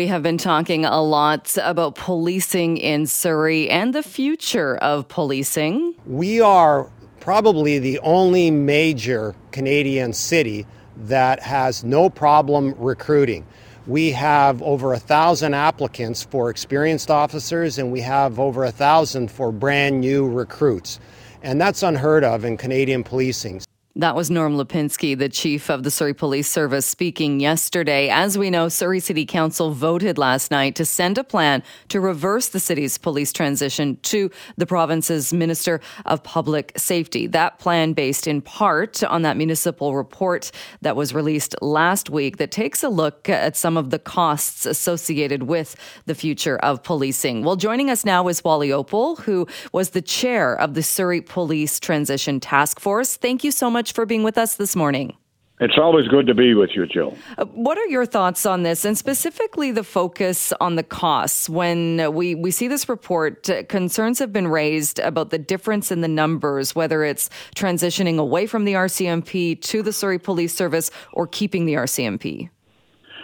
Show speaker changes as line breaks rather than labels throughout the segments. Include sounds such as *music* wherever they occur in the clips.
We have been talking a lot about policing in Surrey and the future of policing.
We are probably the only major Canadian city that has no problem recruiting. We have over a thousand applicants for experienced officers, and we have over a thousand for brand new recruits. And that's unheard of in Canadian policing.
That was Norm Lipinski, the chief of the Surrey Police Service, speaking yesterday. As we know, Surrey City Council voted last night to send a plan to reverse the city's police transition to the province's Minister of Public Safety. That plan based in part on that municipal report that was released last week that takes a look at some of the costs associated with the future of policing. Well, joining us now is Wally Oppal, who was the chair of the Surrey Police Transition Task Force. Thank you so much much for being with us this morning.
It's always good to be with you, Jill.
Uh, what are your thoughts on this, and specifically the focus on the costs? When we, we see this report, uh, concerns have been raised about the difference in the numbers, whether it's transitioning away from the RCMP to the Surrey Police Service or keeping the RCMP.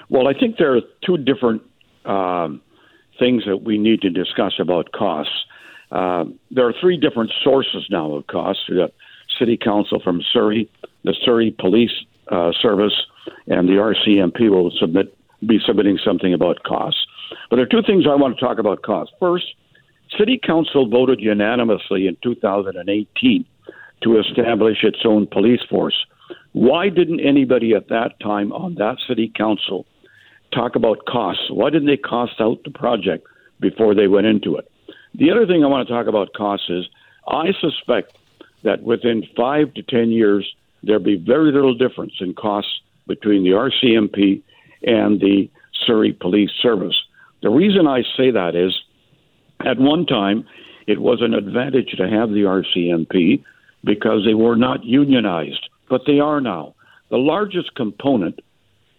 Well, I think there are two different um, things that we need to discuss about costs. Uh, there are three different sources now of costs. City Council from Surrey, the Surrey Police uh, Service, and the RCMP will submit be submitting something about costs. But there are two things I want to talk about costs. First, City Council voted unanimously in 2018 to establish its own police force. Why didn't anybody at that time on that City Council talk about costs? Why didn't they cost out the project before they went into it? The other thing I want to talk about costs is I suspect that within five to 10 years, there'll be very little difference in costs between the RCMP and the Surrey Police Service. The reason I say that is at one time, it was an advantage to have the RCMP because they were not unionized, but they are now. The largest component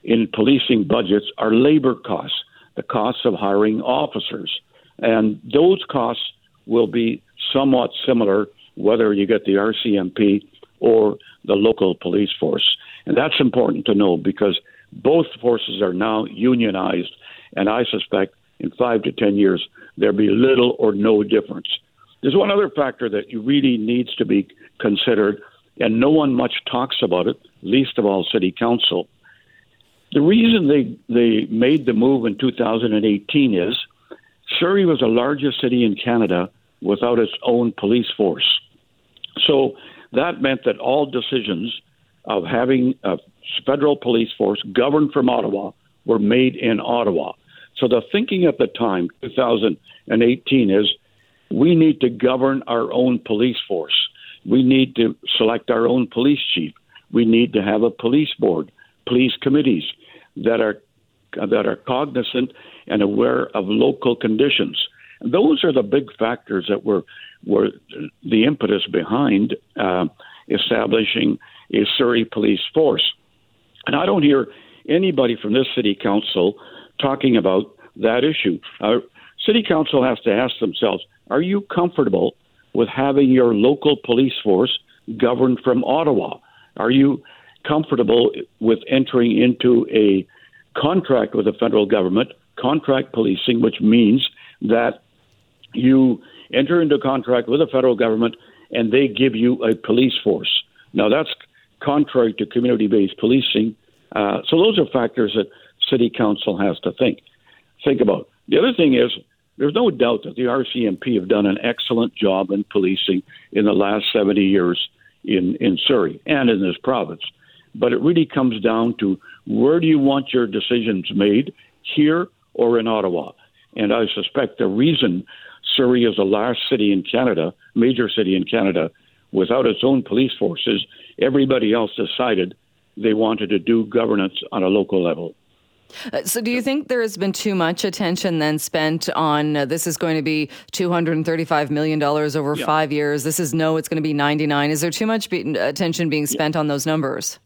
in policing budgets are labor costs, the costs of hiring officers. And those costs will be somewhat similar whether you get the RCMP or the local police force. And that's important to know because both forces are now unionized, and I suspect in five to ten years there'll be little or no difference. There's one other factor that really needs to be considered, and no one much talks about it, least of all City Council. The reason they, they made the move in 2018 is Surrey was the largest city in Canada without its own police force. So that meant that all decisions of having a federal police force governed from Ottawa were made in Ottawa. So the thinking at the time, 2018, is we need to govern our own police force. We need to select our own police chief. We need to have a police board, police committees that are that are cognizant and aware of local conditions. Those are the big factors that were were the impetus behind uh, establishing a Surrey police force. And I don't hear anybody from this city council talking about that issue. Our city council has to ask themselves are you comfortable with having your local police force governed from Ottawa? Are you comfortable with entering into a contract with the federal government, contract policing, which means that you enter into contract with the federal government and they give you a police force. Now, that's contrary to community based policing. Uh, so, those are factors that city council has to think think about. The other thing is, there's no doubt that the RCMP have done an excellent job in policing in the last 70 years in, in Surrey and in this province. But it really comes down to where do you want your decisions made, here or in Ottawa? And I suspect the reason Surrey is the last city in Canada, major city in Canada, without its own police forces. Everybody else decided they wanted to do governance on a local level.
Uh, so, do you think there has been too much attention then spent on uh, this is going to be $235 million over yeah. five years? This is no, it's going to be 99. Is there too much be- attention being spent yeah. on those numbers?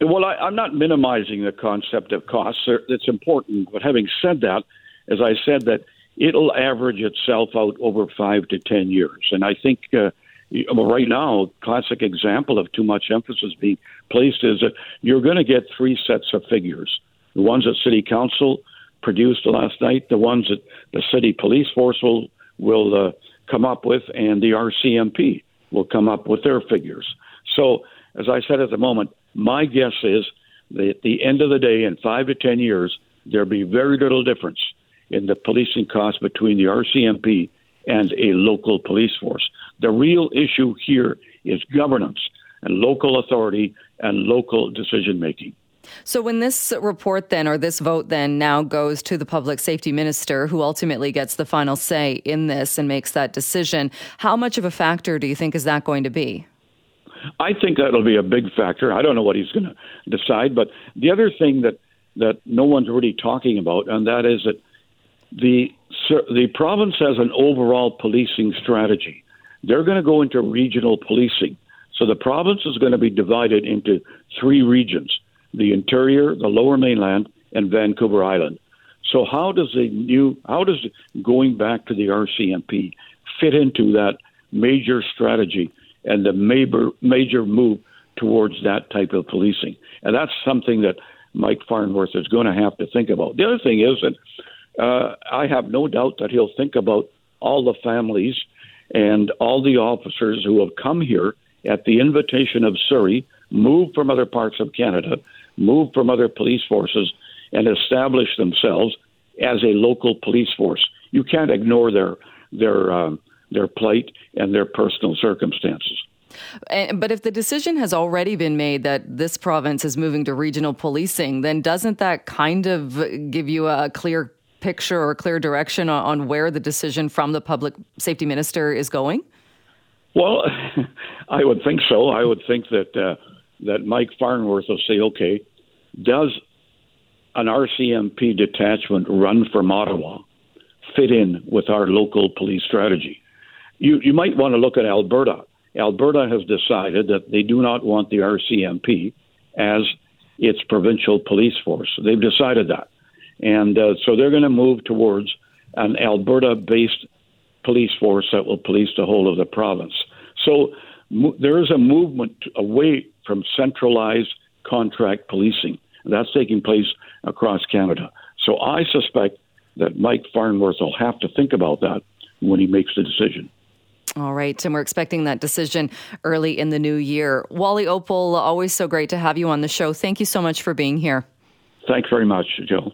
Well, I, am not minimizing the concept of costs. It's important. But having said that, as I said, that it'll average itself out over five to ten years. And I think uh, right now, a classic example of too much emphasis being placed is that you're going to get three sets of figures. the ones that City Council produced last night, the ones that the City Police Force will will uh, come up with, and the RCMP will come up with their figures. So, as I said at the moment, my guess is that at the end of the day, in five to ten years, there'll be very little difference in the policing costs between the RCMP and a local police force. The real issue here is governance and local authority and local decision making.
So, when this report then, or this vote then, now goes to the public safety minister, who ultimately gets the final say in this and makes that decision, how much of a factor do you think is that going to be?
I think that'll be a big factor. I don't know what he's going to decide, but the other thing that that no one's really talking about, and that is that the the province has an overall policing strategy. They're going to go into regional policing. So the province is going to be divided into three regions the interior, the lower mainland, and Vancouver Island. So how does the new how does going back to the RCMP fit into that major strategy and the major major move towards that type of policing? And that's something that Mike Farnworth is going to have to think about. The other thing is that uh, I have no doubt that he'll think about all the families and all the officers who have come here at the invitation of Surrey, moved from other parts of Canada, moved from other police forces, and established themselves as a local police force. You can't ignore their their um, their plight and their personal circumstances.
But if the decision has already been made that this province is moving to regional policing, then doesn't that kind of give you a clear picture or clear direction on where the decision from the public safety minister is going?
Well, *laughs* I would think so. I would think that uh, that Mike Farnworth will say, okay, does an RCMP detachment run from Ottawa fit in with our local police strategy? You you might want to look at Alberta. Alberta has decided that they do not want the RCMP as its provincial police force. They've decided that. And uh, so they're going to move towards an Alberta based police force that will police the whole of the province. So mo- there is a movement away from centralized contract policing. That's taking place across Canada. So I suspect that Mike Farnworth will have to think about that when he makes the decision.
All right. And we're expecting that decision early in the new year. Wally Oppal, always so great to have you on the show. Thank you so much for being here.
Thanks very much, Joe.